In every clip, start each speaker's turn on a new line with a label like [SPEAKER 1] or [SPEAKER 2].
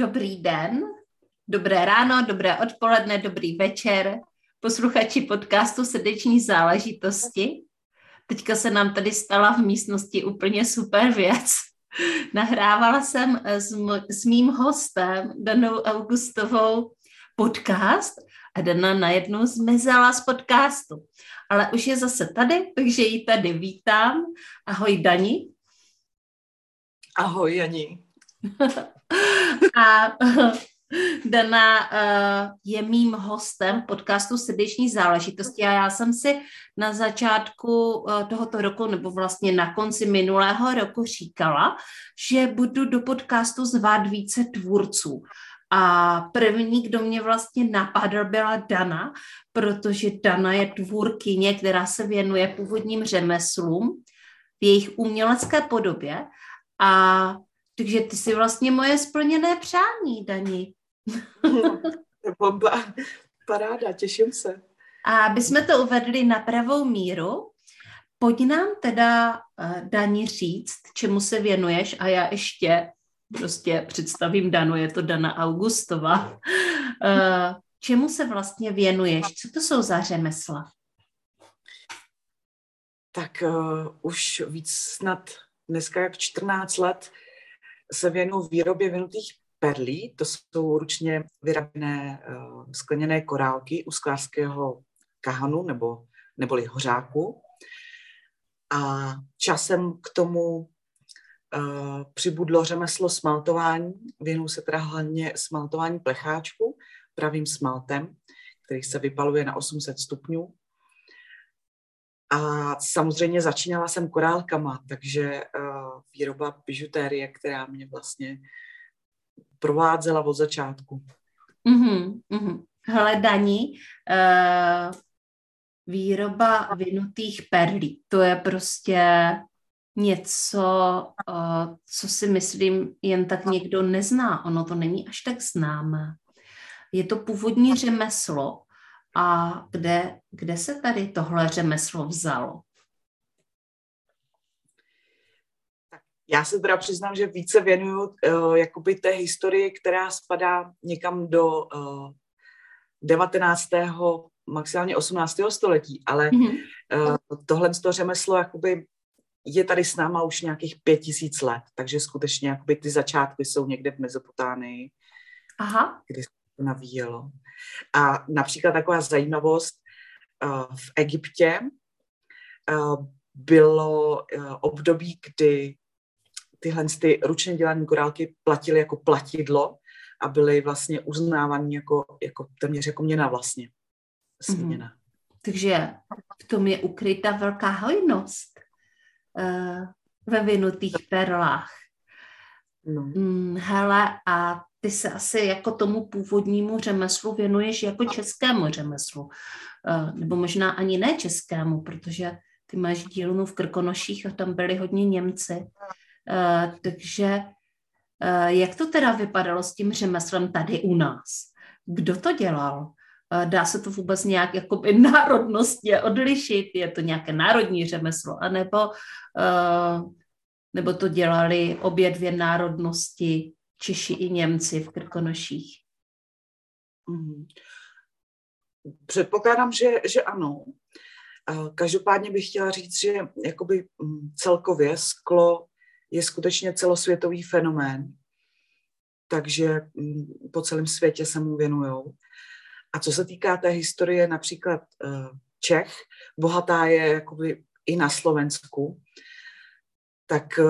[SPEAKER 1] Dobrý den, dobré ráno, dobré odpoledne, dobrý večer, posluchači podcastu Srdeční záležitosti. Teďka se nám tady stala v místnosti úplně super věc. Nahrávala jsem s, m- s mým hostem, Danou Augustovou, podcast a Dana najednou zmizela z podcastu. Ale už je zase tady, takže ji tady vítám. Ahoj Dani.
[SPEAKER 2] Ahoj Jani.
[SPEAKER 1] a Dana uh, je mým hostem podcastu Srdeční záležitosti a já jsem si na začátku uh, tohoto roku, nebo vlastně na konci minulého roku říkala, že budu do podcastu zvát více tvůrců. A první, kdo mě vlastně napadl, byla Dana, protože Dana je tvůrkyně, která se věnuje původním řemeslům v jejich umělecké podobě a takže ty jsi vlastně moje splněné přání, Dani.
[SPEAKER 2] Bomba, paráda, těším se.
[SPEAKER 1] A aby jsme to uvedli na pravou míru, pojď nám teda, uh, Dani, říct, čemu se věnuješ a já ještě prostě představím Danu, je to Dana Augustova. Uh, čemu se vlastně věnuješ? Co to jsou za řemesla?
[SPEAKER 2] Tak uh, už víc snad dneska jak 14 let se věnuju výrobě vynutých perlí. To jsou ručně vyráběné uh, skleněné korálky u sklářského kahanu nebo, neboli hořáku. A časem k tomu uh, přibudlo řemeslo smaltování. Věnuju se teda hlavně smaltování plecháčku pravým smaltem, který se vypaluje na 800 stupňů. A samozřejmě začínala jsem korálkama, takže uh, výroba bižutérie, která mě vlastně provázela od začátku.
[SPEAKER 1] Mm-hmm, mm-hmm. Hele, Dani, uh, výroba vynutých perlí, to je prostě něco, uh, co si myslím jen tak někdo nezná. Ono to není až tak známé. Je to původní řemeslo, a kde, kde se tady tohle řemeslo vzalo?
[SPEAKER 2] Já se teda přiznám, že více věnuju uh, jakoby té historii, která spadá někam do uh, 19. maximálně 18. století, ale mm-hmm. uh, tohle z toho řemeslo jakoby je tady s náma už nějakých pět tisíc let, takže skutečně jakoby ty začátky jsou někde v Mezopotánii,
[SPEAKER 1] Aha.
[SPEAKER 2] kdy se to navíjelo. A například taková zajímavost, uh, v Egyptě uh, bylo uh, období, kdy tyhle ty ručně dělané korálky platily jako platidlo a byly vlastně uznávané jako, jako téměř jako měna vlastně. Směna. Mm-hmm.
[SPEAKER 1] Takže v tom je ukryta velká hojnost uh, ve vynutých perlách. No. Mm, hele, a ty se asi jako tomu původnímu řemeslu věnuješ jako českému řemeslu. Uh, nebo možná ani ne českému, protože ty máš dílnu v Krkonoších a tam byli hodně Němci. Uh, takže uh, jak to teda vypadalo s tím řemeslem tady u nás? Kdo to dělal? Dá se to vůbec nějak jakoby národnostně odlišit? Je to nějaké národní řemeslo? A nebo, uh, nebo to dělali obě dvě národnosti, Češi i Němci v Krkonoších?
[SPEAKER 2] Mm. Předpokládám, že, že ano. Každopádně bych chtěla říct, že jakoby mm, celkově sklo je skutečně celosvětový fenomén, takže mm, po celém světě se mu věnují. A co se týká té historie například eh, Čech, bohatá je jakoby i na Slovensku, tak eh,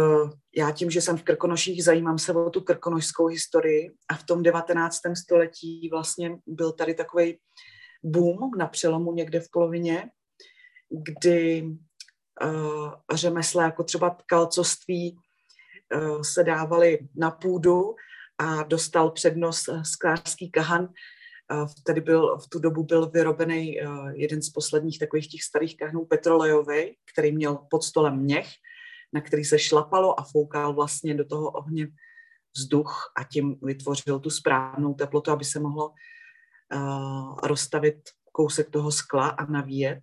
[SPEAKER 2] já tím, že jsem v Krkonoších, zajímám se o tu krkonošskou historii a v tom 19. století vlastně byl tady takový boom na přelomu někde v polovině, kdy uh, řemesla jako třeba tkalcoství uh, se dávaly na půdu a dostal přednost sklářský kahan. Vtedy byl, v tu dobu byl vyrobený jeden z posledních takových těch starých kahnů petrolejový, který měl pod stolem měch, na který se šlapalo a foukal vlastně do toho ohně vzduch a tím vytvořil tu správnou teplotu, aby se mohlo uh, rozstavit kousek toho skla a navíjet.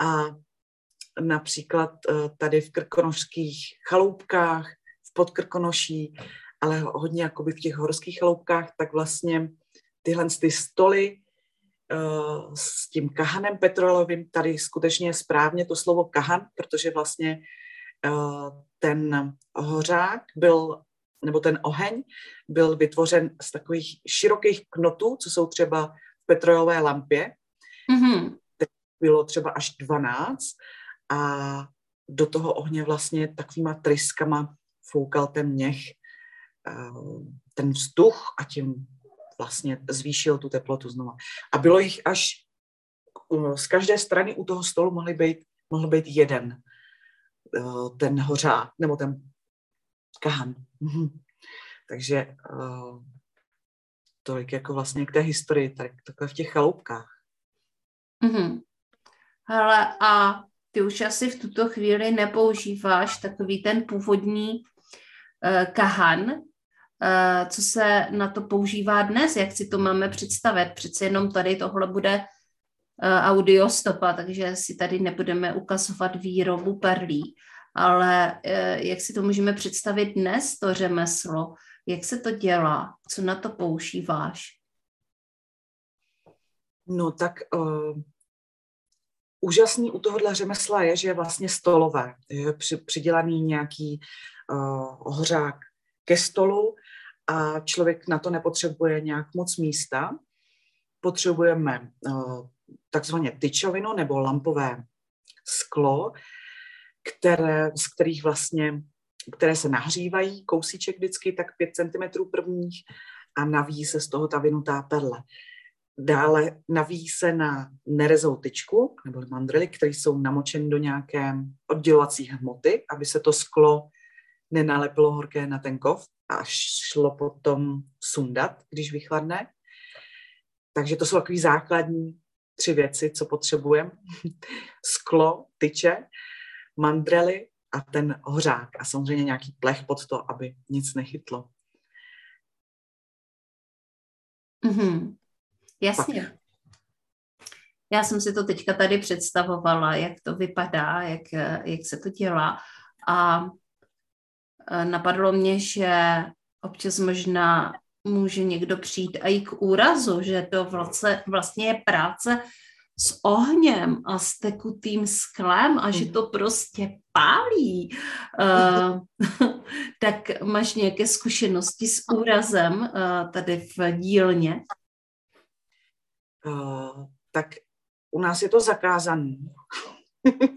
[SPEAKER 2] A například uh, tady v krkonošských chaloupkách, v podkrkonoší, ale hodně jakoby v těch horských chaloupkách, tak vlastně tyhle ty stoly uh, s tím kahanem petrolovým, tady skutečně je správně to slovo kahan, protože vlastně ten hořák byl nebo ten oheň byl vytvořen z takových širokých knotů, co jsou třeba v petrolové lampě. Mm-hmm. Bylo třeba až 12 a do toho ohně vlastně takovýma tryskama foukal ten měch, eh, ten vzduch a tím vlastně zvýšil tu teplotu znova. A bylo jich až eh, z každé strany u toho stolu mohly být, mohl být jeden eh, ten hořák, nebo ten kahan. Mhm. Takže uh, tolik jako vlastně k té historii, tak takhle v těch chaloupkách.
[SPEAKER 1] Mm-hmm. Hele, a ty už asi v tuto chvíli nepoužíváš takový ten původní uh, kahan, uh, co se na to používá dnes, jak si to máme představit. Přece jenom tady tohle bude audiostopa, takže si tady nebudeme ukazovat výrobu perlí ale eh, jak si to můžeme představit dnes, to řemeslo, jak se to dělá, co na to používáš?
[SPEAKER 2] No tak uh, úžasný u tohohle řemesla je, že je vlastně stolové. Je při, přidělaný nějaký uh, hořák ke stolu a člověk na to nepotřebuje nějak moc místa. Potřebujeme uh, takzvaně tyčovinu nebo lampové sklo, které, z kterých vlastně, které se nahřívají, kousíček vždycky tak 5 cm prvních a navíjí se z toho ta vynutá perle. Dále navíjí se na nerezou tyčku nebo mandrily, které jsou namočeny do nějaké oddělovací hmoty, aby se to sklo nenalepilo horké na ten kov a šlo potom sundat, když vychladne. Takže to jsou takové základní tři věci, co potřebujeme. Sklo, tyče mandrely a ten hořák a samozřejmě nějaký plech pod to, aby nic nechytlo.
[SPEAKER 1] Mm-hmm. Jasně. Pak. Já jsem si to teďka tady představovala, jak to vypadá, jak, jak se to dělá. A napadlo mě, že občas možná může někdo přijít a i k úrazu, že to vlastně, vlastně je práce s ohněm a s tekutým sklem a že to prostě pálí, uh, tak máš nějaké zkušenosti s úrazem uh, tady v dílně?
[SPEAKER 2] Uh, tak u nás je to zakázaný.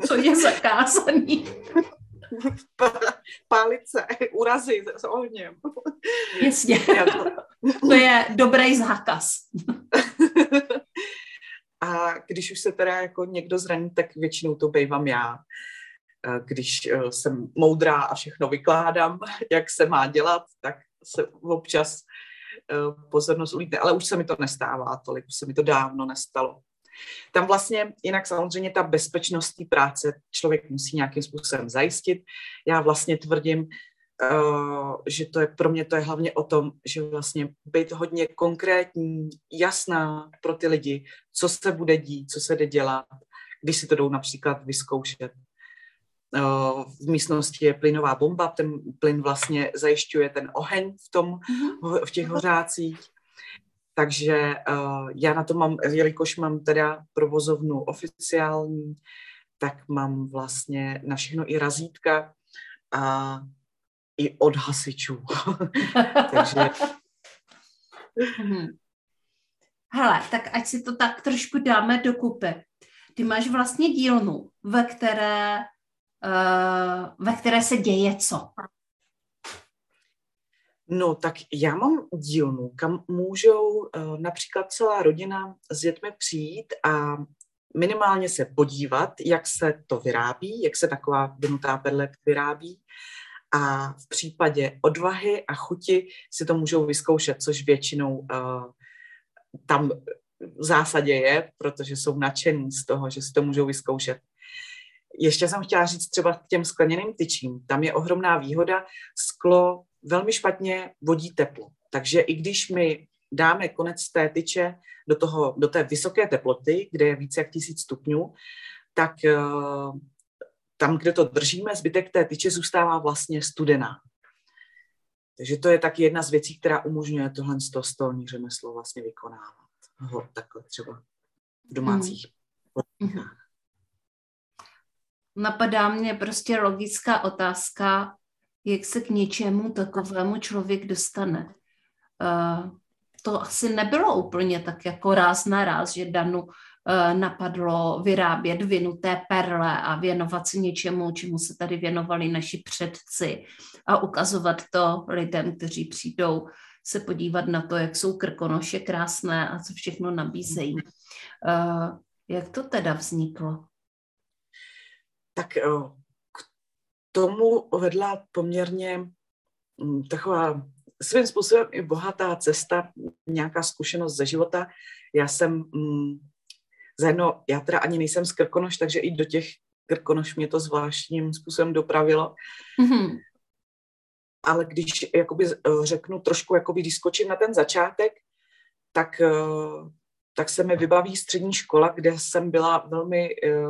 [SPEAKER 1] Co je zakázaný?
[SPEAKER 2] Pálit se, úrazy s ohněm.
[SPEAKER 1] Jasně. to je dobrý zákaz.
[SPEAKER 2] A když už se teda jako někdo zraní, tak většinou to bývám já. Když e, jsem moudrá a všechno vykládám, jak se má dělat, tak se občas e, pozornost ulítne. Ale už se mi to nestává tolik, už se mi to dávno nestalo. Tam vlastně jinak samozřejmě ta bezpečnost té práce člověk musí nějakým způsobem zajistit. Já vlastně tvrdím, Uh, že to je pro mě to je hlavně o tom, že vlastně být hodně konkrétní, jasná pro ty lidi, co se bude dít, co se jde dělat, když si to jdou například vyzkoušet. Uh, v místnosti je plynová bomba, ten plyn vlastně zajišťuje ten oheň v, tom, mm-hmm. v těch hořácích. Takže uh, já na to mám, jelikož mám teda provozovnu oficiální, tak mám vlastně na všechno i razítka a i od hasičů. Takže...
[SPEAKER 1] Hmm. Hele, tak ať si to tak trošku dáme do kupy. Ty máš vlastně dílnu, ve které, uh, ve které se děje co?
[SPEAKER 2] No, tak já mám dílnu, kam můžou uh, například celá rodina s dětmi přijít a minimálně se podívat, jak se to vyrábí, jak se taková vynutá perlet vyrábí a v případě odvahy a chuti si to můžou vyzkoušet, což většinou uh, tam v zásadě je, protože jsou nadšení z toho, že si to můžou vyzkoušet. Ještě jsem chtěla říct třeba k těm skleněným tyčím. Tam je ohromná výhoda. Sklo velmi špatně vodí teplo. Takže i když my dáme konec té tyče do, toho, do té vysoké teploty, kde je více jak tisíc stupňů, tak uh, tam, kde to držíme, zbytek té tyče zůstává vlastně studená. Takže to je taky jedna z věcí, která umožňuje tohle stolní řemeslo vlastně vykonávat. Ho, takhle třeba v domácích mm.
[SPEAKER 1] Napadá mě prostě logická otázka, jak se k něčemu takovému člověk dostane. Uh, to asi nebylo úplně tak jako ráz na ráz, že Danu Eh, napadlo vyrábět vinuté perle a věnovat se něčemu, čemu se tady věnovali naši předci a ukazovat to lidem, kteří přijdou se podívat na to, jak jsou krkonoše krásné a co všechno nabízejí. Eh, jak to teda vzniklo?
[SPEAKER 2] Tak tomu vedla poměrně hm, taková svým způsobem i bohatá cesta, nějaká zkušenost ze života. Já jsem hm, Zajedno, já teda ani nejsem z Krkonoš, takže i do těch Krkonoš mě to zvláštním způsobem dopravilo. Mm-hmm. Ale když jakoby eh, řeknu trošku, jakoby, když skočím na ten začátek, tak, eh, tak se mi vybaví střední škola, kde jsem byla velmi, eh,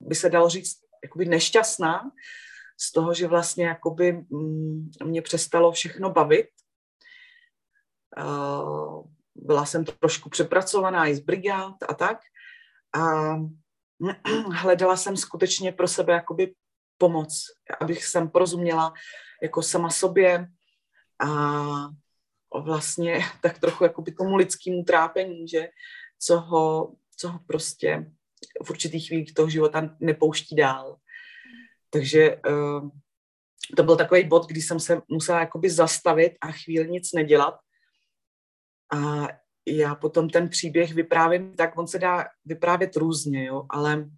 [SPEAKER 2] by se dalo říct, jakoby nešťastná z toho, že vlastně jakoby mm, mě přestalo všechno bavit. Byla jsem trošku přepracovaná i z brigád a tak a hledala jsem skutečně pro sebe jakoby pomoc, abych jsem porozuměla jako sama sobě a vlastně tak trochu jakoby tomu lidskému trápení, že co ho, co ho prostě v určitých chvílích toho života nepouští dál. Takže uh, to byl takový bod, kdy jsem se musela jakoby zastavit a chvíli nic nedělat. A já potom ten příběh vyprávím, tak on se dá vyprávět různě, jo, ale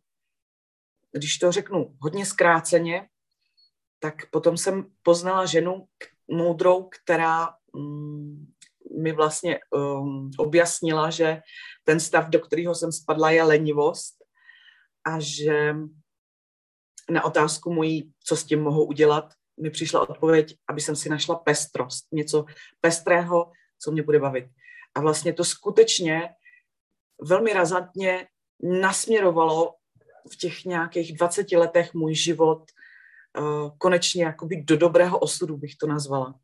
[SPEAKER 2] když to řeknu hodně zkráceně, tak potom jsem poznala ženu moudrou, která mm, mi vlastně um, objasnila, že ten stav, do kterého jsem spadla, je lenivost a že na otázku mojí, co s tím mohu udělat, mi přišla odpověď, aby jsem si našla pestrost, něco pestrého, co mě bude bavit. A vlastně to skutečně velmi razantně nasměrovalo v těch nějakých 20 letech můj život uh, konečně jakoby do dobrého osudu bych to nazvala.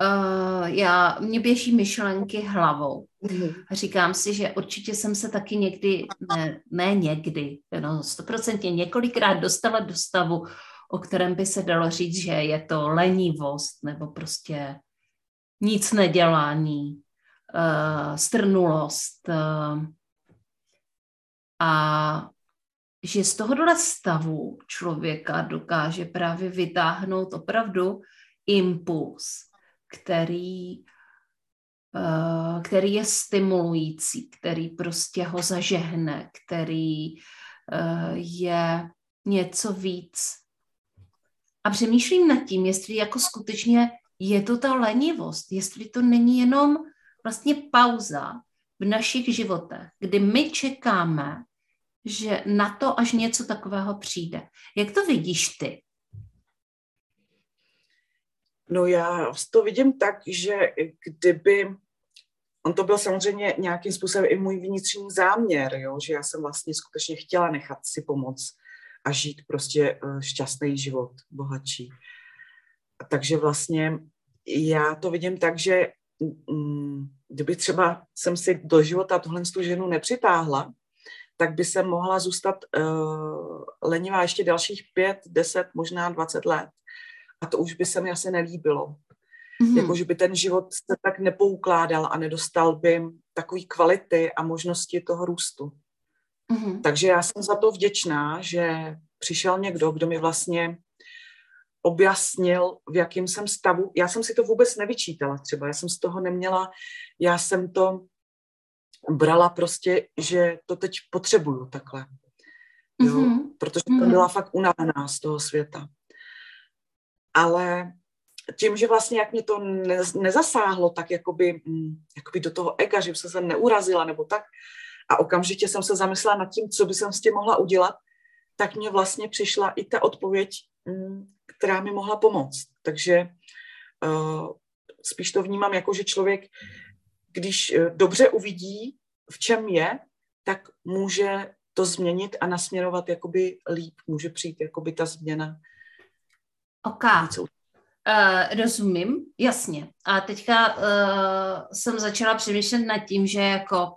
[SPEAKER 1] Uh, já, mě běží myšlenky hlavou. Mm-hmm. A říkám si, že určitě jsem se taky někdy, ne, ne někdy, no stoprocentně několikrát dostala do stavu, o kterém by se dalo říct, že je to lenivost nebo prostě nic nedělání, uh, strnulost. Uh, a že z tohohle stavu člověka dokáže právě vytáhnout opravdu impuls, který, uh, který je stimulující, který prostě ho zažehne, který uh, je něco víc a přemýšlím nad tím, jestli jako skutečně je to ta lenivost, jestli to není jenom vlastně pauza v našich životech, kdy my čekáme, že na to, až něco takového přijde. Jak to vidíš ty?
[SPEAKER 2] No já to vidím tak, že kdyby, on to byl samozřejmě nějakým způsobem i můj vnitřní záměr, jo? že já jsem vlastně skutečně chtěla nechat si pomoct a žít prostě eh, šťastný život, bohatší. Takže vlastně já to vidím tak, že mm, kdyby třeba jsem si do života tuhle tu ženu nepřitáhla, tak by se mohla zůstat uh, lenivá ještě dalších pět, deset, možná dvacet let. A to už by se mi asi nelíbilo. Mm-hmm. Jako, že by ten život se tak nepoukládal a nedostal by takový kvality a možnosti toho růstu. Mm-hmm. Takže já jsem za to vděčná, že přišel někdo, kdo mi vlastně objasnil, v jakém jsem stavu. Já jsem si to vůbec nevyčítala třeba, já jsem z toho neměla, já jsem to brala prostě, že to teď potřebuju takhle. jo? Mm-hmm. protože mm-hmm. byla fakt unavená z toho světa. Ale tím, že vlastně jak mě to ne, nezasáhlo, tak jakoby, mm, jakoby do toho ega, že jsem se neurazila nebo tak, a okamžitě jsem se zamyslela nad tím, co by jsem s tím mohla udělat, tak mě vlastně přišla i ta odpověď, mm, která mi mohla pomoct. Takže uh, spíš to vnímám jako, že člověk, když uh, dobře uvidí, v čem je, tak může to změnit a nasměrovat jakoby líp, může přijít jakoby ta změna.
[SPEAKER 1] OK. Uh, rozumím, jasně. A teďka uh, jsem začala přemýšlet nad tím, že jako uh,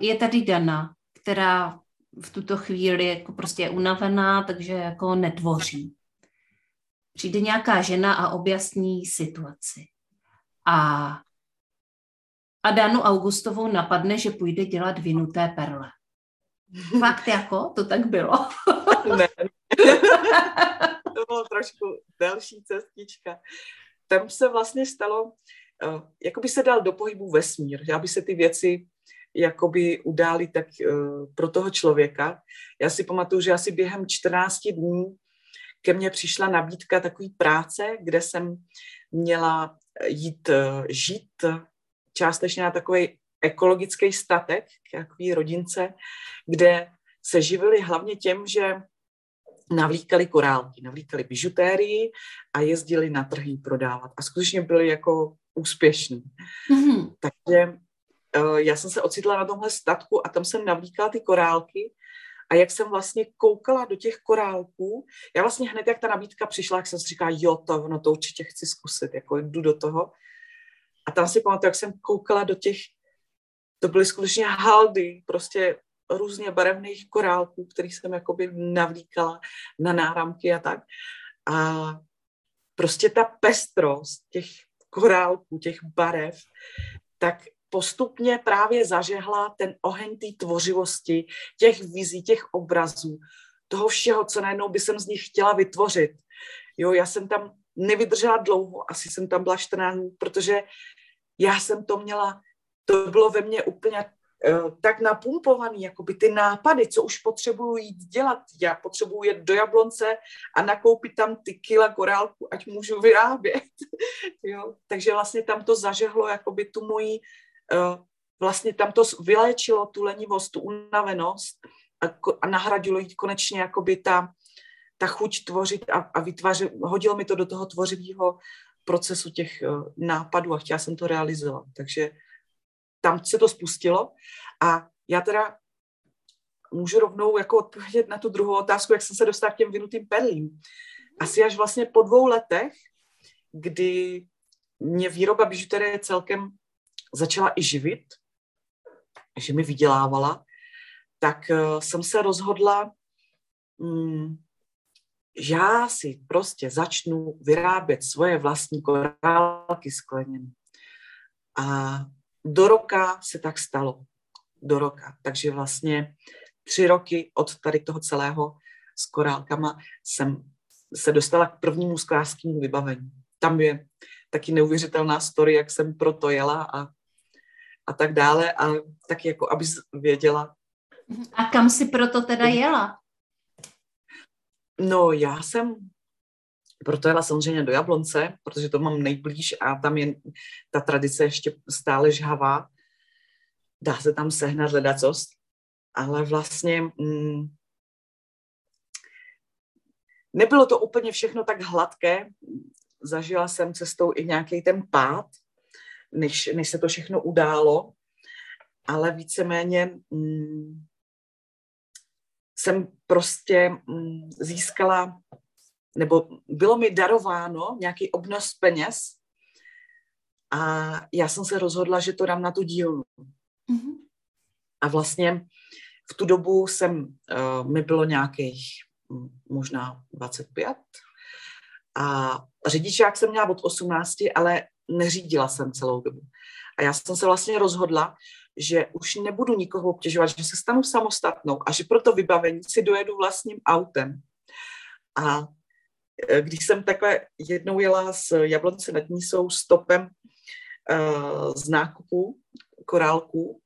[SPEAKER 1] je tady Dana, která v tuto chvíli jako prostě je unavená, takže jako netvoří. Přijde nějaká žena a objasní situaci. A, a Danu Augustovou napadne, že půjde dělat vinuté perle. Fakt jako? To tak bylo?
[SPEAKER 2] ne. To bylo trošku delší cestička. Tam se vlastně stalo, uh, jako by se dal do pohybu vesmír, aby se ty věci jakoby udály tak uh, pro toho člověka. Já si pamatuju, že asi během 14 dní ke mně přišla nabídka takové práce, kde jsem měla jít uh, žít částečně na takový ekologický statek, takový rodince, kde se živili hlavně těm, že navlíkali korálky, navlíkali bižutérii a jezdili na trhy prodávat. A skutečně byli jako úspěšní. Mm-hmm. Takže uh, já jsem se ocitla na tomhle statku a tam jsem navlíkala ty korálky a jak jsem vlastně koukala do těch korálků, já vlastně hned, jak ta nabídka přišla, jak jsem si říkala, jo, to, no to určitě chci zkusit, jako jdu do toho. A tam si pamatuju, jak jsem koukala do těch, to byly skutečně haldy, prostě různě barevných korálků, který jsem jakoby navlíkala na náramky a tak. A prostě ta pestrost těch korálků, těch barev, tak postupně právě zažehla ten oheň té tvořivosti, těch vizí, těch obrazů, toho všeho, co najednou by jsem z nich chtěla vytvořit. Jo, já jsem tam nevydržela dlouho, asi jsem tam byla 14 dní, protože já jsem to měla, to bylo ve mně úplně tak napumpovaný, jakoby ty nápady, co už potřebuju jít dělat. Já potřebuju jet do Jablonce a nakoupit tam ty kila korálku, ať můžu vyrábět. jo? Takže vlastně tam to zažehlo jakoby tu moji, uh, vlastně tam to vyléčilo tu lenivost, tu unavenost a, nahradilo jít konečně jakoby ta, ta chuť tvořit a, a vytvářet, hodilo mi to do toho tvořivého procesu těch uh, nápadů a chtěla jsem to realizovat. Takže tam se to spustilo a já teda můžu rovnou jako odpovědět na tu druhou otázku, jak jsem se dostala k těm vinutým perlím. Asi až vlastně po dvou letech, kdy mě výroba bižuterie celkem začala i živit, že mi vydělávala, tak uh, jsem se rozhodla, um, že já si prostě začnu vyrábět svoje vlastní korálky skleněné. A do roka se tak stalo. Do roka. Takže vlastně tři roky od tady toho celého s korálkama jsem se dostala k prvnímu sklářskému vybavení. Tam je taky neuvěřitelná story, jak jsem proto jela a, a tak dále. A taky jako, abys věděla.
[SPEAKER 1] A kam si proto teda jela?
[SPEAKER 2] No, já jsem proto jela samozřejmě do Jablonce, protože to mám nejblíž a tam je ta tradice ještě stále žhavá. Dá se tam sehnat ledacos, ale vlastně mm, nebylo to úplně všechno tak hladké. Zažila jsem cestou i nějaký ten pád, než, než se to všechno událo, ale víceméně mm, jsem prostě mm, získala nebo bylo mi darováno nějaký obnos peněz a já jsem se rozhodla, že to dám na tu dílnu. Mm-hmm. A vlastně v tu dobu jsem, uh, mi bylo nějakých možná 25 a řidičák jsem měla od 18, ale neřídila jsem celou dobu. A já jsem se vlastně rozhodla, že už nebudu nikoho obtěžovat, že se stanu samostatnou a že pro to vybavení si dojedu vlastním autem. A když jsem takhle jednou jela z Jablonce nad Nísou stopem uh, z nákupu korálků,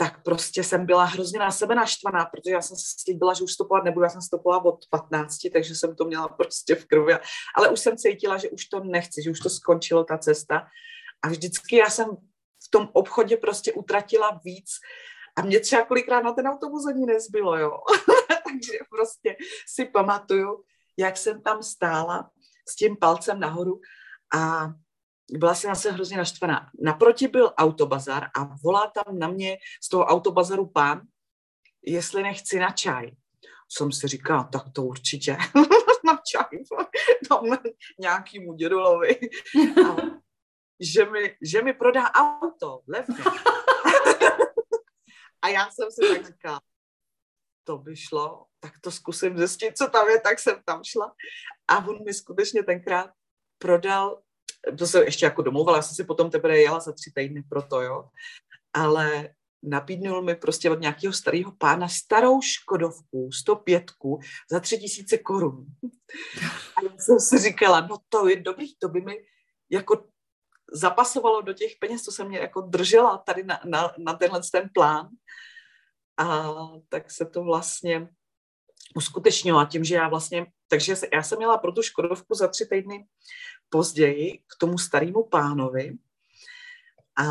[SPEAKER 2] tak prostě jsem byla hrozně na sebe naštvaná, protože já jsem si slíbila, že už stopovat nebudu, já jsem stopovala od 15, takže jsem to měla prostě v krvi, ale už jsem cítila, že už to nechci, že už to skončilo ta cesta. A vždycky já jsem v tom obchodě prostě utratila víc. A mě třeba kolikrát na ten autobus ani nezbylo, jo. takže prostě si pamatuju, jak jsem tam stála s tím palcem nahoru a byla jsem se hrozně naštvaná. Naproti byl autobazar a volá tam na mě z toho autobazaru pán, jestli nechci na čaj. Jsem si říkala, tak to určitě na čaj, tam nějakýmu dědulovi. A že mi, že mi prodá auto, levně. a já jsem si tak říkala, to by šlo, tak to zkusím zjistit, co tam je, tak jsem tam šla. A on mi skutečně tenkrát prodal to se ještě jako domluvala, já jsem si potom teprve jela za tři týdny pro to, jo. Ale nabídnul mi prostě od nějakého starého pána starou Škodovku, 105 za tři tisíce korun. A já jsem si říkala, no to je dobrý, to by mi jako zapasovalo do těch peněz, co jsem mě jako držela tady na, na, na tenhle ten plán. A tak se to vlastně uskutečnilo. A tím, že já vlastně, takže já jsem měla pro tu Škodovku za tři týdny později k tomu starému pánovi a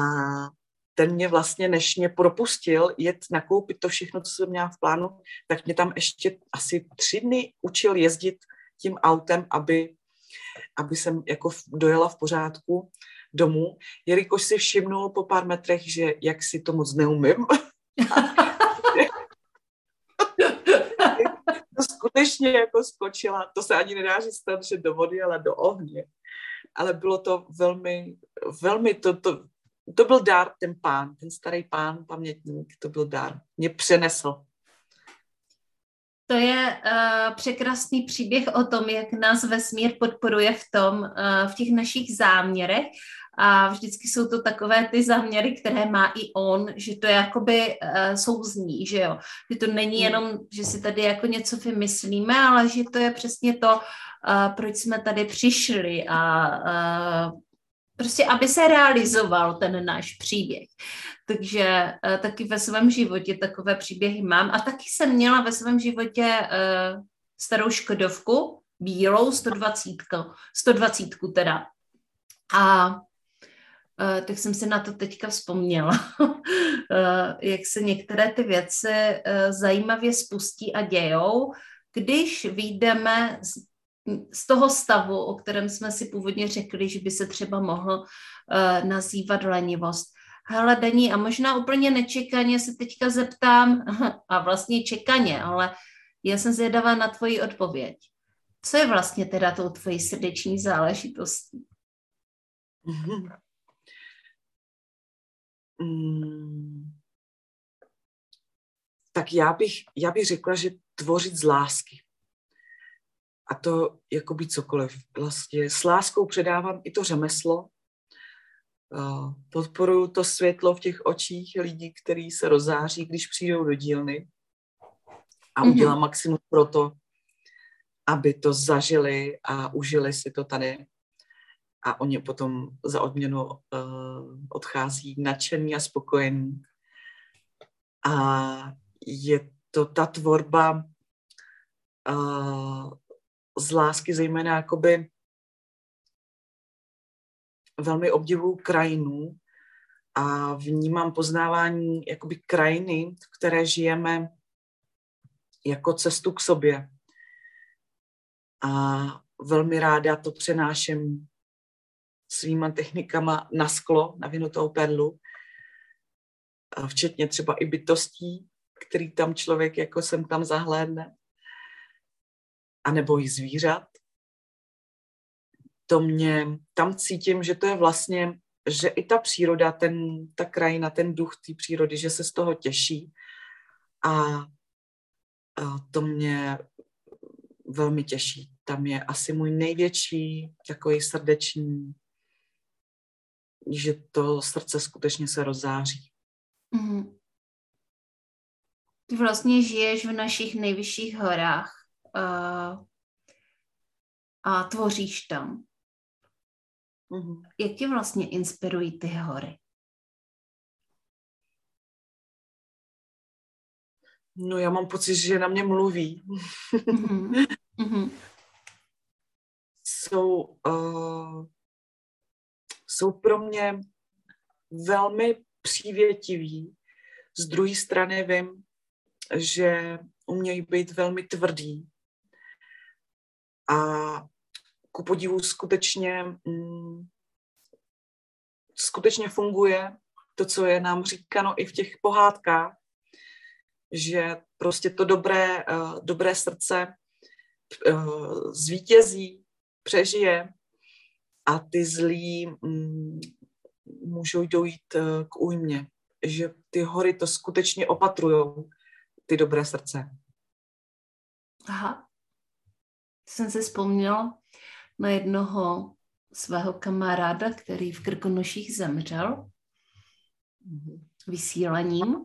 [SPEAKER 2] ten mě vlastně, než mě propustil jet nakoupit to všechno, co jsem měla v plánu, tak mě tam ještě asi tři dny učil jezdit tím autem, aby, aby jsem jako dojela v pořádku domů, jelikož si všimnul po pár metrech, že jak si to moc neumím. to skutečně jako skočila, to se ani nedá říct, že do vody, ale do ohně ale bylo to velmi, velmi, to, to, to byl dár, ten pán, ten starý pán, pamětník, to byl dár. Mě přenesl.
[SPEAKER 1] To je uh, překrásný příběh o tom, jak nás vesmír podporuje v tom, uh, v těch našich záměrech a vždycky jsou to takové ty záměry, které má i on, že to jakoby uh, souzní, že jo. Že to není hmm. jenom, že si tady jako něco vymyslíme, ale že to je přesně to, uh, proč jsme tady přišli a uh, prostě, aby se realizoval ten náš příběh. Takže uh, taky ve svém životě takové příběhy mám a taky jsem měla ve svém životě uh, starou Škodovku, bílou 120, 120 teda. A Uh, tak jsem si na to teďka vzpomněla, uh, jak se některé ty věci uh, zajímavě spustí a dějou, když vyjdeme z, z toho stavu, o kterém jsme si původně řekli, že by se třeba mohl nazývat lenivost. Hele, Dení, a možná úplně nečekaně se teďka zeptám, a vlastně čekaně, ale já jsem zvědavá na tvoji odpověď. Co je vlastně teda tou tvojí srdeční záležitostí?
[SPEAKER 2] Mm, tak já bych, já bych řekla, že tvořit z lásky. A to jako by cokoliv. Vlastně s láskou předávám i to řemeslo, podporuju to světlo v těch očích lidí, kteří se rozáří, když přijdou do dílny a mhm. udělám mm-hmm. maximum pro to, aby to zažili a užili si to tady a oni potom za odměnu uh, odchází nadšený a spokojený. A je to ta tvorba uh, z lásky, zejména jakoby velmi obdivuju krajinu a vnímám poznávání jakoby krajiny, v které žijeme jako cestu k sobě. A velmi ráda to přenáším svýma technikama na sklo, na vinutou perlu, včetně třeba i bytostí, který tam člověk jako sem tam zahlédne, anebo i zvířat. To mě, tam cítím, že to je vlastně, že i ta příroda, ten, ta krajina, ten duch té přírody, že se z toho těší. A, a to mě velmi těší. Tam je asi můj největší takový srdeční že to srdce skutečně se rozáří. Mm.
[SPEAKER 1] Ty vlastně žiješ v našich nejvyšších horách uh, a tvoříš tam. Mm. Jak tě vlastně inspirují ty hory?
[SPEAKER 2] No já mám pocit, že na mě mluví. Mm-hmm. jsou, uh, jsou pro mě velmi přívětiví. Z druhé strany vím, že umějí být velmi tvrdý. A ku podivu skutečně, mm, skutečně funguje to, co je nám říkano i v těch pohádkách, že prostě to dobré, uh, dobré srdce uh, zvítězí, přežije a ty zlí um, můžou dojít uh, k újmě. Že ty hory to skutečně opatrujou, ty dobré srdce.
[SPEAKER 1] Aha. Jsem se vzpomněla na jednoho svého kamaráda, který v Krkonoších zemřel vysílením.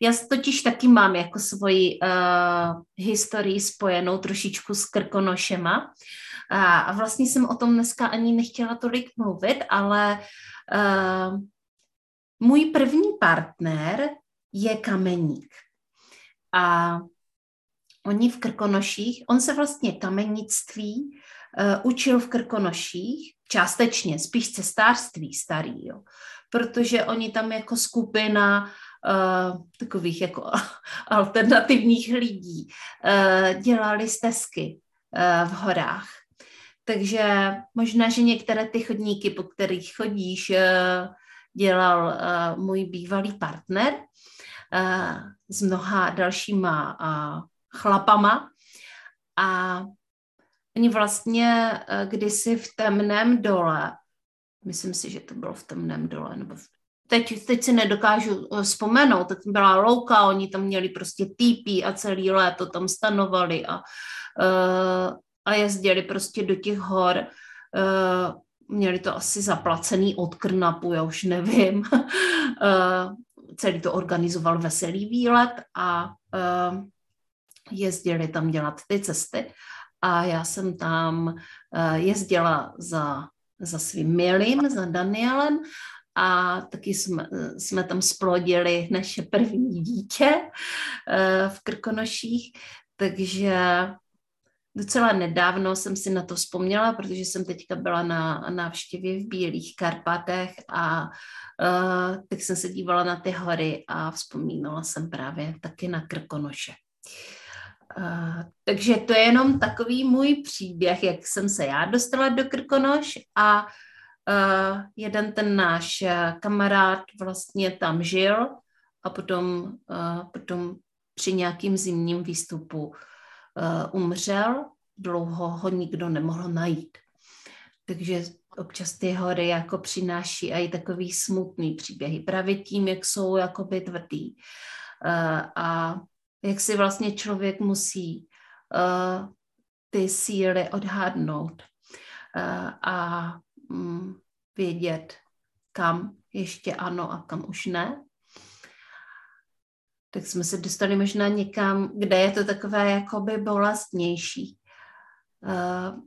[SPEAKER 1] Já totiž taky mám jako svoji historii spojenou trošičku s Krkonošema. A, vlastně jsem o tom dneska ani nechtěla tolik mluvit, ale můj první partner je kameník. A oni v Krkonoších, on se vlastně kamenictví uh, učil v Krkonoších, částečně, spíš cestářství starý, jo. protože oni tam jako skupina uh, takových jako alternativních lidí uh, dělali stezky uh, v horách. Takže možná, že některé ty chodníky, po kterých chodíš, dělal můj bývalý partner s mnoha dalšíma uh, chlapama a oni vlastně uh, kdysi v temném dole, myslím si, že to bylo v temném dole, nebo v, teď, teď si nedokážu vzpomenout, teď byla louka, oni tam měli prostě týpí a celý léto tam stanovali a, a jezdili prostě do těch hor měli to asi zaplacený od Krnapu, já už nevím. Eh, celý to organizoval Veselý výlet a eh, jezdili tam dělat ty cesty. A já jsem tam eh, jezdila za, za svým milým, za Danielem a taky jsme, jsme tam splodili naše první dítě v Krkonoších, takže Docela nedávno jsem si na to vzpomněla, protože jsem teďka byla na návštěvě v Bílých Karpatech a uh, tak jsem se dívala na ty hory a vzpomínala jsem právě taky na Krkonoše. Uh, takže to je jenom takový můj příběh, jak jsem se já dostala do Krkonoš a uh, jeden ten náš kamarád vlastně tam žil a potom, uh, potom při nějakým zimním výstupu uh, umřel, dlouho ho nikdo nemohl najít. Takže občas ty hory jako přináší i takový smutný příběhy, právě tím, jak jsou jakoby tvrdý. Uh, a jak si vlastně člověk musí uh, ty síly odhadnout a um, vědět, kam ještě ano a kam už ne tak jsme se dostali možná někam, kde je to takové jakoby bolestnější. Uh,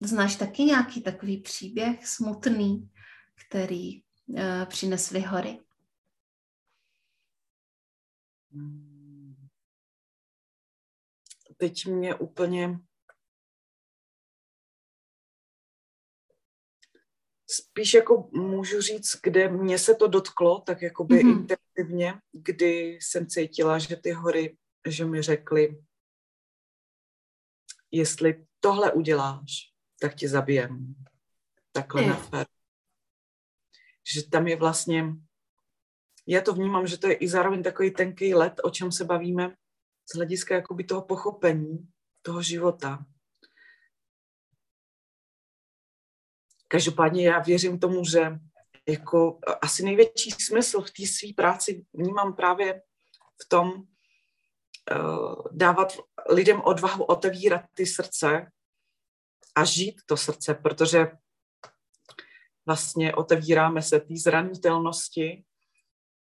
[SPEAKER 1] znáš taky nějaký takový příběh smutný, který uh, přinesly hory?
[SPEAKER 2] Teď mě úplně spíš jako můžu říct, kde mě se to dotklo, tak jako by mm-hmm. Intenzivně, kdy jsem cítila, že ty hory, že mi řekli, jestli tohle uděláš, tak tě zabijem. Takhle na fér. Že tam je vlastně, já to vnímám, že to je i zároveň takový tenký let, o čem se bavíme, z hlediska jakoby toho pochopení toho života. Každopádně já věřím tomu, že jako asi největší smysl v té své práci vnímám právě v tom uh, dávat lidem odvahu otevírat ty srdce a žít to srdce, protože vlastně otevíráme se té zranitelnosti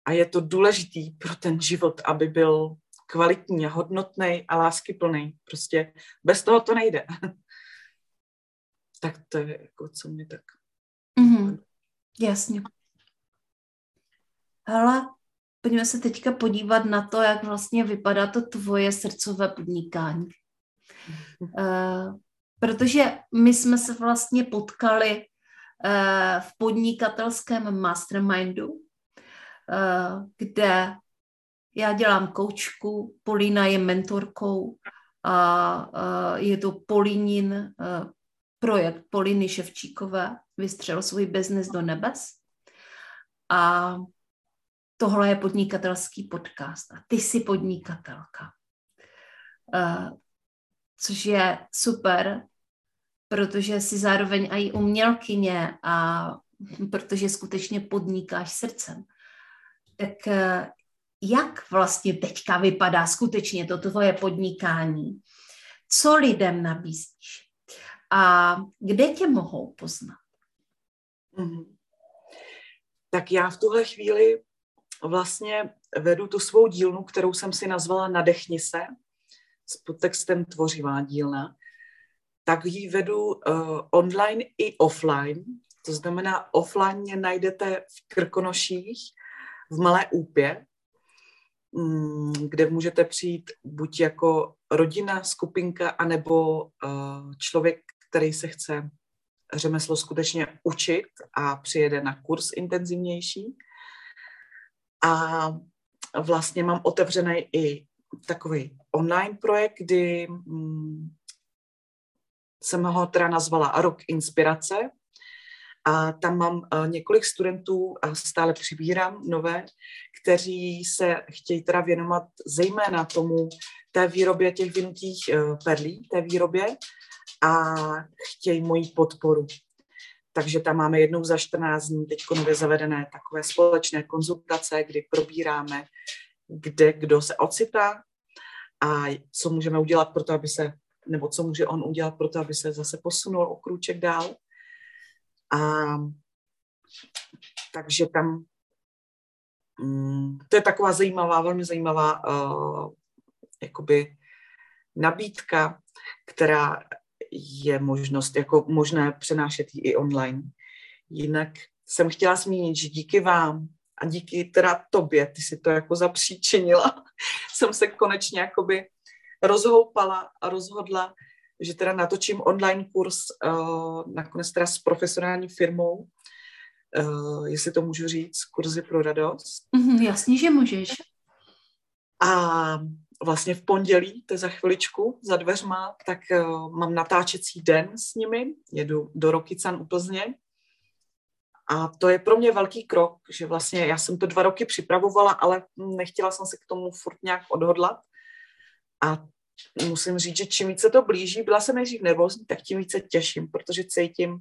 [SPEAKER 2] a je to důležitý pro ten život, aby byl kvalitní a hodnotný a láskyplný. Prostě bez toho to nejde. tak to je jako, co mě tak...
[SPEAKER 1] Mm-hmm. Jasně. hele, pojďme se teďka podívat na to, jak vlastně vypadá to tvoje srdcové podnikání. Uh, protože my jsme se vlastně potkali uh, v podnikatelském mastermindu, uh, kde já dělám koučku, Polína je mentorkou a je to Polínin projekt Poliny Ševčíkové, vystřel svůj biznis do nebes. A tohle je podnikatelský podcast a ty jsi podnikatelka. Což je super, protože jsi zároveň i umělkyně a protože skutečně podnikáš srdcem. Tak jak vlastně teďka vypadá skutečně to tvoje podnikání, co lidem nabízíš a kde tě mohou poznat. Mm-hmm.
[SPEAKER 2] Tak já v tuhle chvíli vlastně vedu tu svou dílnu, kterou jsem si nazvala Nadechni se, s podtextem Tvořivá dílna, tak ji vedu uh, online i offline. To znamená, offline mě najdete v Krkonoších, v Malé Úpě, Mm, kde můžete přijít buď jako rodina, skupinka, anebo uh, člověk, který se chce řemeslo skutečně učit a přijede na kurz intenzivnější. A vlastně mám otevřený i takový online projekt, kdy um, jsem ho teda nazvala Rok inspirace, a tam mám uh, několik studentů a stále přibírám nové, kteří se chtějí teda věnovat zejména tomu té výrobě těch vinutých uh, perlí, té výrobě a chtějí moji podporu. Takže tam máme jednou za 14 dní teď nově zavedené takové společné konzultace, kdy probíráme, kde kdo se ocitá a co můžeme udělat pro to, aby se, nebo co může on udělat pro to, aby se zase posunul o krůček dál. A takže tam mm, to je taková zajímavá, velmi zajímavá uh, jakoby nabídka, která je možnost, jako možné přenášet ji i online. Jinak jsem chtěla zmínit, že díky vám a díky teda tobě, ty si to jako zapříčinila, jsem se konečně jakoby rozhoupala a rozhodla, že teda natočím online kurz uh, nakonec teda s profesionální firmou, uh, jestli to můžu říct, kurzy pro radost.
[SPEAKER 1] Mm, jasně, že můžeš.
[SPEAKER 2] A vlastně v pondělí, to je za chviličku, za dveřma, tak uh, mám natáčecí den s nimi, jedu do Rokycan u Plzně. A to je pro mě velký krok, že vlastně já jsem to dva roky připravovala, ale nechtěla jsem se k tomu furt nějak odhodlat. A musím říct, že čím více to blíží, byla jsem nejdřív nervózní, tak tím více těším, protože cítím,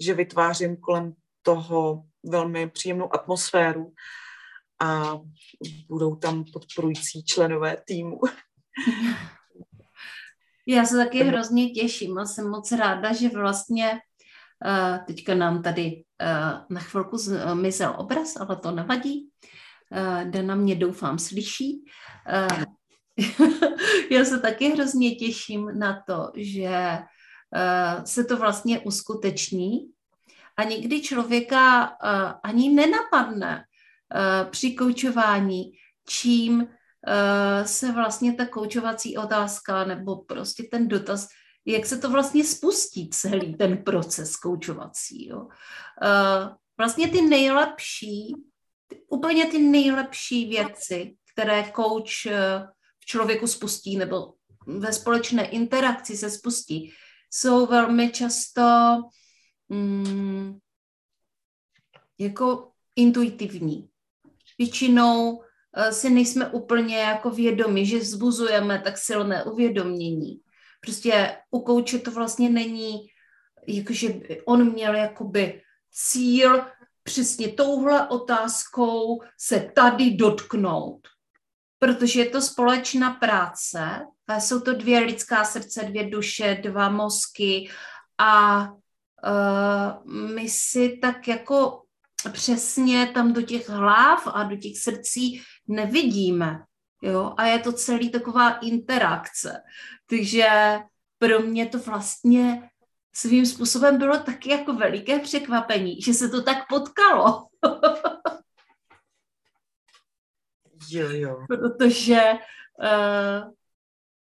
[SPEAKER 2] že vytvářím kolem toho velmi příjemnou atmosféru a budou tam podporující členové týmu.
[SPEAKER 1] Já se taky hrozně těším a jsem moc ráda, že vlastně uh, teďka nám tady uh, na chvilku zmizel obraz, ale to nevadí. Uh, Dana mě doufám slyší. Já se taky hrozně těším na to, že uh, se to vlastně uskuteční a někdy člověka uh, ani nenapadne uh, při koučování, čím se vlastně ta koučovací otázka nebo prostě ten dotaz, jak se to vlastně spustí celý ten proces koučovací. Jo. Vlastně ty nejlepší, úplně ty nejlepší věci, které kouč člověku spustí nebo ve společné interakci se spustí, jsou velmi často mm, jako intuitivní. Většinou uh, si nejsme úplně jako vědomi, že vzbuzujeme tak silné uvědomění. Prostě u kouče to vlastně není, jakože on měl jakoby cíl přesně touhle otázkou se tady dotknout protože je to společná práce, jsou to dvě lidská srdce, dvě duše, dva mozky a uh, my si tak jako přesně tam do těch hlav a do těch srdcí nevidíme. Jo? A je to celý taková interakce. Takže pro mě to vlastně svým způsobem bylo taky jako veliké překvapení, že se to tak potkalo.
[SPEAKER 2] Jo, jo.
[SPEAKER 1] Protože, uh,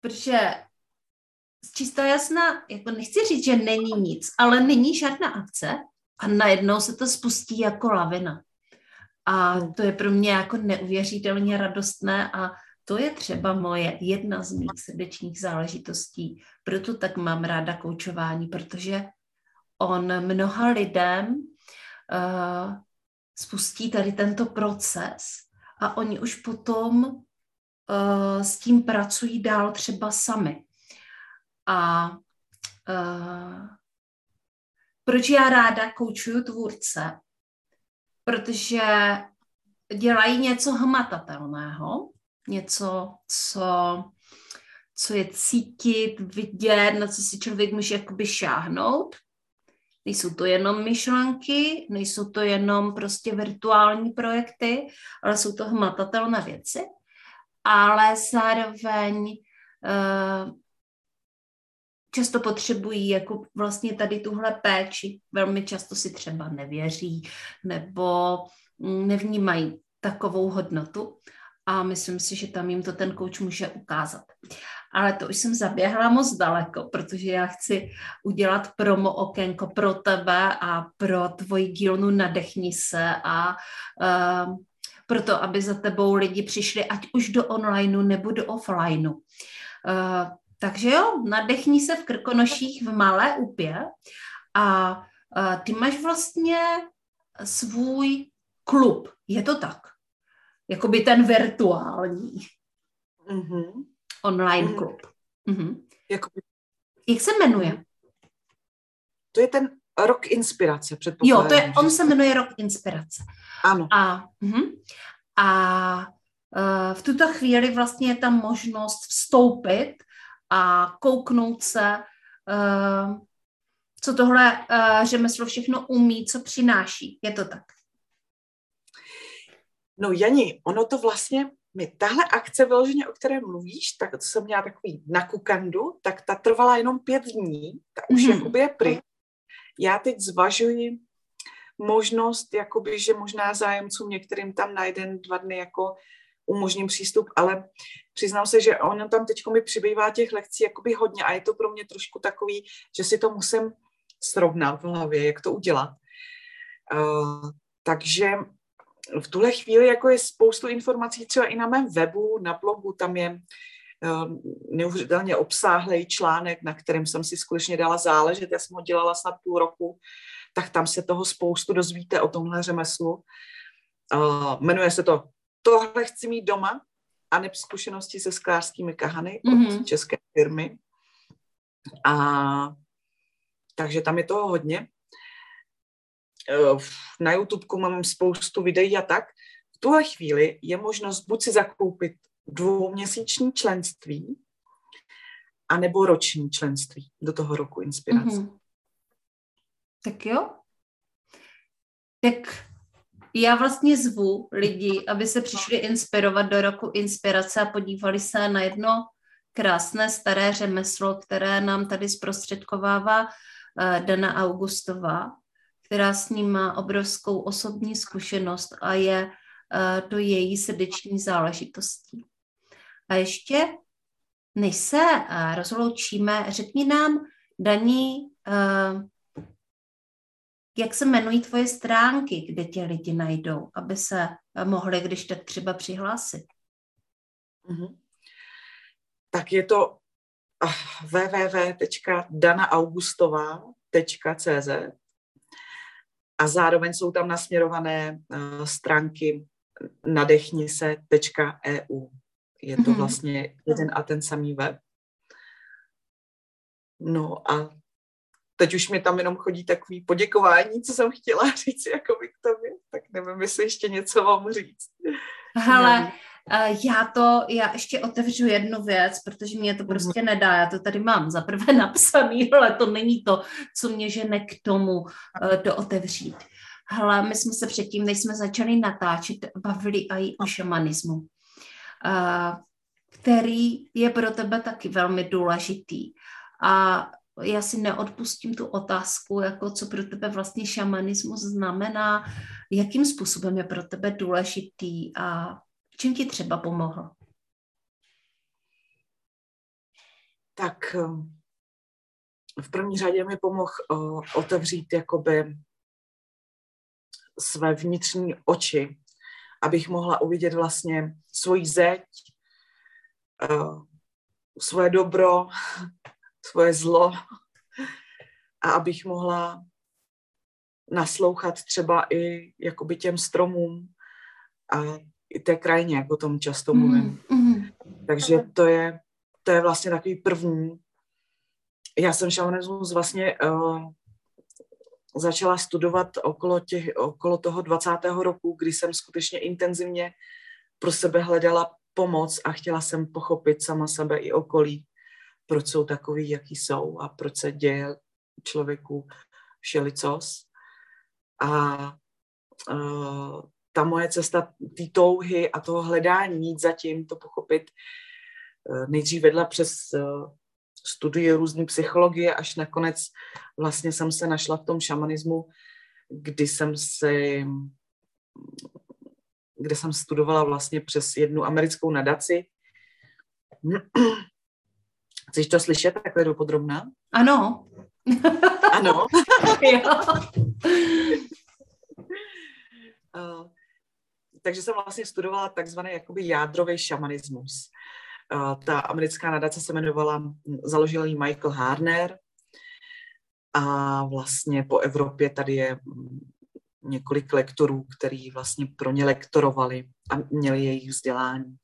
[SPEAKER 1] protože čistá jasná, jako nechci říct, že není nic, ale není žádná akce a najednou se to spustí jako lavina. A to je pro mě jako neuvěřitelně radostné a to je třeba moje jedna z mých srdečních záležitostí. Proto tak mám ráda koučování, protože on mnoha lidem uh, spustí tady tento proces a oni už potom uh, s tím pracují dál třeba sami. A uh, proč já ráda koučuju tvůrce? Protože dělají něco hmatatelného, něco, co, co je cítit, vidět, na co si člověk může jakoby šáhnout. Nejsou to jenom myšlenky, nejsou to jenom prostě virtuální projekty, ale jsou to hmatatelné věci. Ale zároveň uh, často potřebují jako vlastně tady tuhle péči. Velmi často si třeba nevěří nebo nevnímají takovou hodnotu a myslím si, že tam jim to ten kouč může ukázat. Ale to už jsem zaběhla moc daleko, protože já chci udělat promo okénko pro tebe a pro tvoji dílnu Nadechni se a uh, proto, aby za tebou lidi přišli ať už do onlineu nebo do offlineu. Uh, takže jo, nadechni se v Krkonoších v Malé Upě a uh, ty máš vlastně svůj klub, je to tak? Jakoby ten virtuální mm-hmm. online mm. klub. Mm-hmm. Jakoby... Jak se jmenuje?
[SPEAKER 2] To je ten rok inspirace, předpokládám.
[SPEAKER 1] Jo, to je, on se jmenuje rok inspirace.
[SPEAKER 2] Ano.
[SPEAKER 1] A, uh, a uh, v tuto chvíli vlastně je tam možnost vstoupit a kouknout se, uh, co tohle uh, řemeslo všechno umí, co přináší. Je to tak?
[SPEAKER 2] No Jani, ono to vlastně, my tahle akce vyloženě, o které mluvíš, tak to jsem měla takový na kukandu, tak ta trvala jenom pět dní, ta už mm-hmm. jakoby je pryč. Já teď zvažuji možnost, jakoby, že možná zájemcům některým tam na jeden, dva dny jako umožním přístup, ale přiznám se, že ono tam teď mi přibývá těch lekcí jakoby hodně a je to pro mě trošku takový, že si to musím srovnat v hlavě, jak to udělat. Uh, takže v tuhle chvíli jako je spoustu informací třeba i na mém webu, na blogu, tam je uh, neuvěřitelně obsáhlý článek, na kterém jsem si skutečně dala záležet, já jsem ho dělala snad půl roku, tak tam se toho spoustu dozvíte o tomhle řemeslu. Uh, jmenuje se to tohle chci mít doma a ne zkušenosti se sklářskými kahany mm-hmm. od české firmy. A takže tam je toho hodně. Eh, na YouTube mám spoustu videí a tak. V tuhle chvíli je možnost buď si zakoupit dvouměsíční členství, anebo roční členství do toho roku inspirace. Mm-hmm.
[SPEAKER 1] Tak jo. Tak já vlastně zvu lidi, aby se přišli inspirovat do roku inspirace a podívali se na jedno krásné staré řemeslo, které nám tady zprostředkovává uh, Dana Augustová, která s ním má obrovskou osobní zkušenost a je to její srdeční záležitostí. A ještě, než se uh, rozloučíme, řekni nám, Daní, uh, jak se jmenují tvoje stránky, kde tě lidi najdou, aby se mohli, když tak třeba přihlásit?
[SPEAKER 2] Mm-hmm. Tak je to www.danaaugustová.cz a zároveň jsou tam nasměrované uh, stránky nadechni se.eu. Je to mm-hmm. vlastně jeden a ten samý web. No a teď už mi tam jenom chodí takový poděkování, co jsem chtěla říct jako k tobě, tak nevím, jestli ještě něco mám říct.
[SPEAKER 1] Hele, eh, já to, já ještě otevřu jednu věc, protože mě to mhm. prostě nedá, já to tady mám za prvé napsaný, ale to není to, co mě žene k tomu eh, to otevřít. Hele, my jsme se předtím, než jsme začali natáčet, bavili i o šamanismu, eh, který je pro tebe taky velmi důležitý. A já si neodpustím tu otázku, jako co pro tebe vlastně šamanismus znamená, jakým způsobem je pro tebe důležitý a V čem ti třeba pomohl?
[SPEAKER 2] Tak um, v první řadě mi pomohl uh, otevřít jakoby své vnitřní oči, abych mohla uvidět vlastně svoji zeď, uh, svoje dobro, svoje zlo a abych mohla naslouchat třeba i jakoby těm stromům a i té krajině, jak o tom často mm, mluvím. Mm, mm. Takže to je, to je vlastně takový první. Já jsem šamanismus vlastně uh, začala studovat okolo, těch, okolo toho 20. roku, kdy jsem skutečně intenzivně pro sebe hledala pomoc a chtěla jsem pochopit sama sebe i okolí, proč jsou takový, jaký jsou a proč se děje člověku všelicos. A uh, ta moje cesta té touhy a toho hledání, mít zatím, to pochopit, uh, nejdřív vedla přes uh, studii různé psychologie, až nakonec vlastně jsem se našla v tom šamanismu, kdy jsem se kde jsem studovala vlastně přes jednu americkou nadaci. Chceš to slyšet takhle dopodrobná?
[SPEAKER 1] Ano.
[SPEAKER 2] Ano. Uh, takže jsem vlastně studovala takzvaný jakoby jádrový šamanismus. Ta americká nadace se jmenovala, založil ji Michael Harner a vlastně po Evropě tady je několik lektorů, který vlastně pro ně lektorovali a měli jejich vzdělání.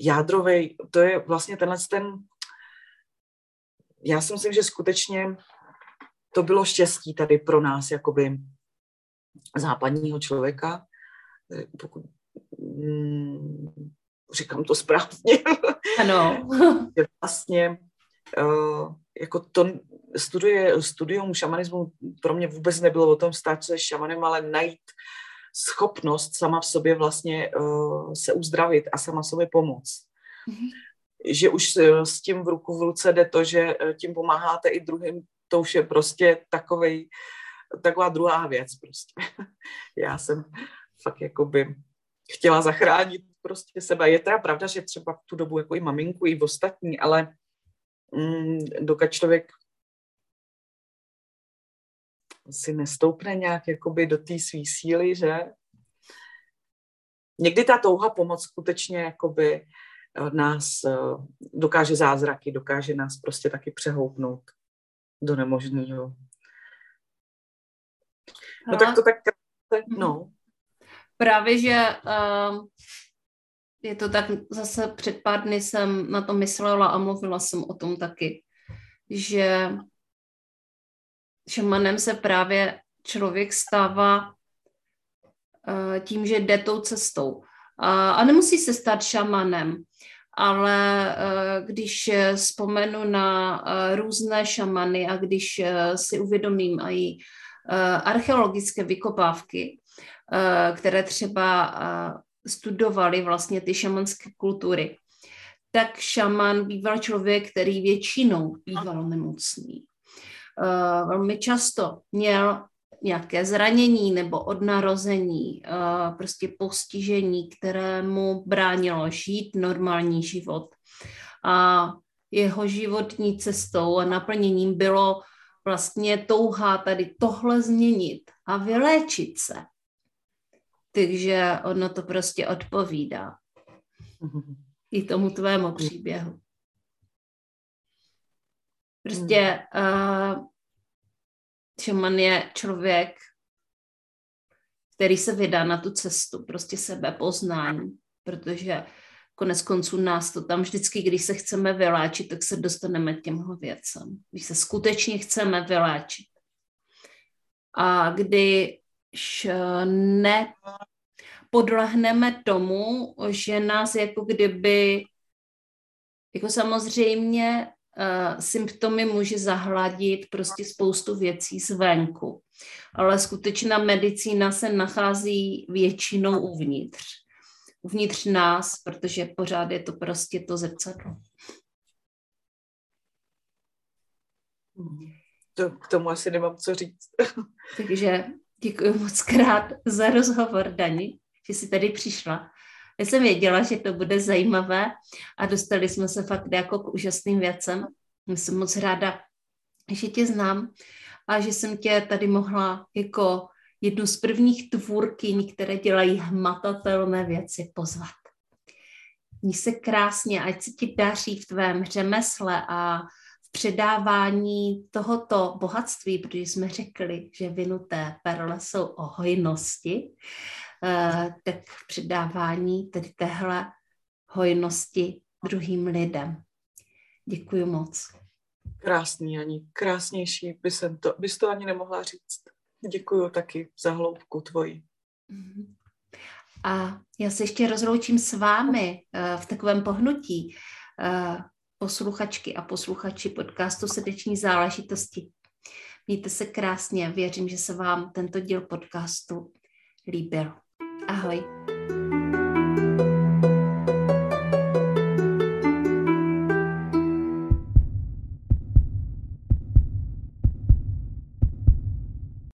[SPEAKER 2] Jádrový, to je vlastně tenhle ten, já si myslím, že skutečně to bylo štěstí tady pro nás, jakoby západního člověka, pokud mm, říkám to správně.
[SPEAKER 1] Ano.
[SPEAKER 2] vlastně uh, jako to studie, studium šamanismu pro mě vůbec nebylo o tom stát se šamanem, ale najít schopnost sama v sobě vlastně uh, se uzdravit a sama sobě pomoct. Mm-hmm. Že už s tím v ruku v ruce jde to, že tím pomáháte i druhým, to už je prostě takovej, taková druhá věc prostě. Já jsem fakt jakoby chtěla zachránit prostě sebe. Je teda pravda, že třeba v tu dobu jako i maminku, i v ostatní, ale mm, dokud člověk si nestoupne nějak jakoby do té své síly, že někdy ta touha pomoc skutečně jakoby eh, nás eh, dokáže zázraky, dokáže nás prostě taky přehoupnout do nemožného. No tak to tak, no.
[SPEAKER 1] Právě, že uh, je to tak, zase před pár dny jsem na to myslela a mluvila jsem o tom taky, že šamanem se právě člověk stává uh, tím, že jde tou cestou. Uh, a nemusí se stát šamanem, ale uh, když vzpomenu na uh, různé šamany a když uh, si uvědomím i archeologické vykopávky, které třeba studovali vlastně ty šamanské kultury, tak šaman býval člověk, který většinou býval nemocný. Uh, velmi často měl nějaké zranění nebo od narození, uh, prostě postižení, které mu bránilo žít normální život. A jeho životní cestou a naplněním bylo vlastně touha tady tohle změnit a vyléčit se. Takže ono to prostě odpovídá i tomu tvému příběhu. Prostě uh, šaman je člověk, který se vydá na tu cestu, prostě sebepoznání, protože konec konců nás to tam vždycky, když se chceme vyléčit, tak se dostaneme k těmhle věcem. Když se skutečně chceme vyléčit. A když ne podlehneme tomu, že nás jako kdyby, jako samozřejmě uh, symptomy může zahladit prostě spoustu věcí zvenku, ale skutečná medicína se nachází většinou uvnitř. Uvnitř nás, protože pořád je to prostě to zrcadlo.
[SPEAKER 2] To, k tomu asi nemám co říct.
[SPEAKER 1] Takže děkuji moc krát za rozhovor, Dani že jsi tady přišla Já jsem věděla, že to bude zajímavé a dostali jsme se fakt jako k úžasným věcem. Jsem moc ráda, že tě znám a že jsem tě tady mohla jako jednu z prvních tvůrkyní, které dělají hmatatelné věci, pozvat. Mí se krásně, ať se ti daří v tvém řemesle a předávání tohoto bohatství, protože jsme řekli, že vinuté perle jsou o hojnosti, eh, tak předávání tedy téhle hojnosti druhým lidem. Děkuji moc.
[SPEAKER 2] Krásný, ani krásnější by jsem to, bys to ani nemohla říct. Děkuji taky za hloubku tvoji.
[SPEAKER 1] Mhm. A já se ještě rozloučím s vámi uh, v takovém pohnutí uh, posluchačky a posluchači podcastu Srdeční záležitosti. Mějte se krásně, věřím, že se vám tento díl podcastu líbil. Ahoj.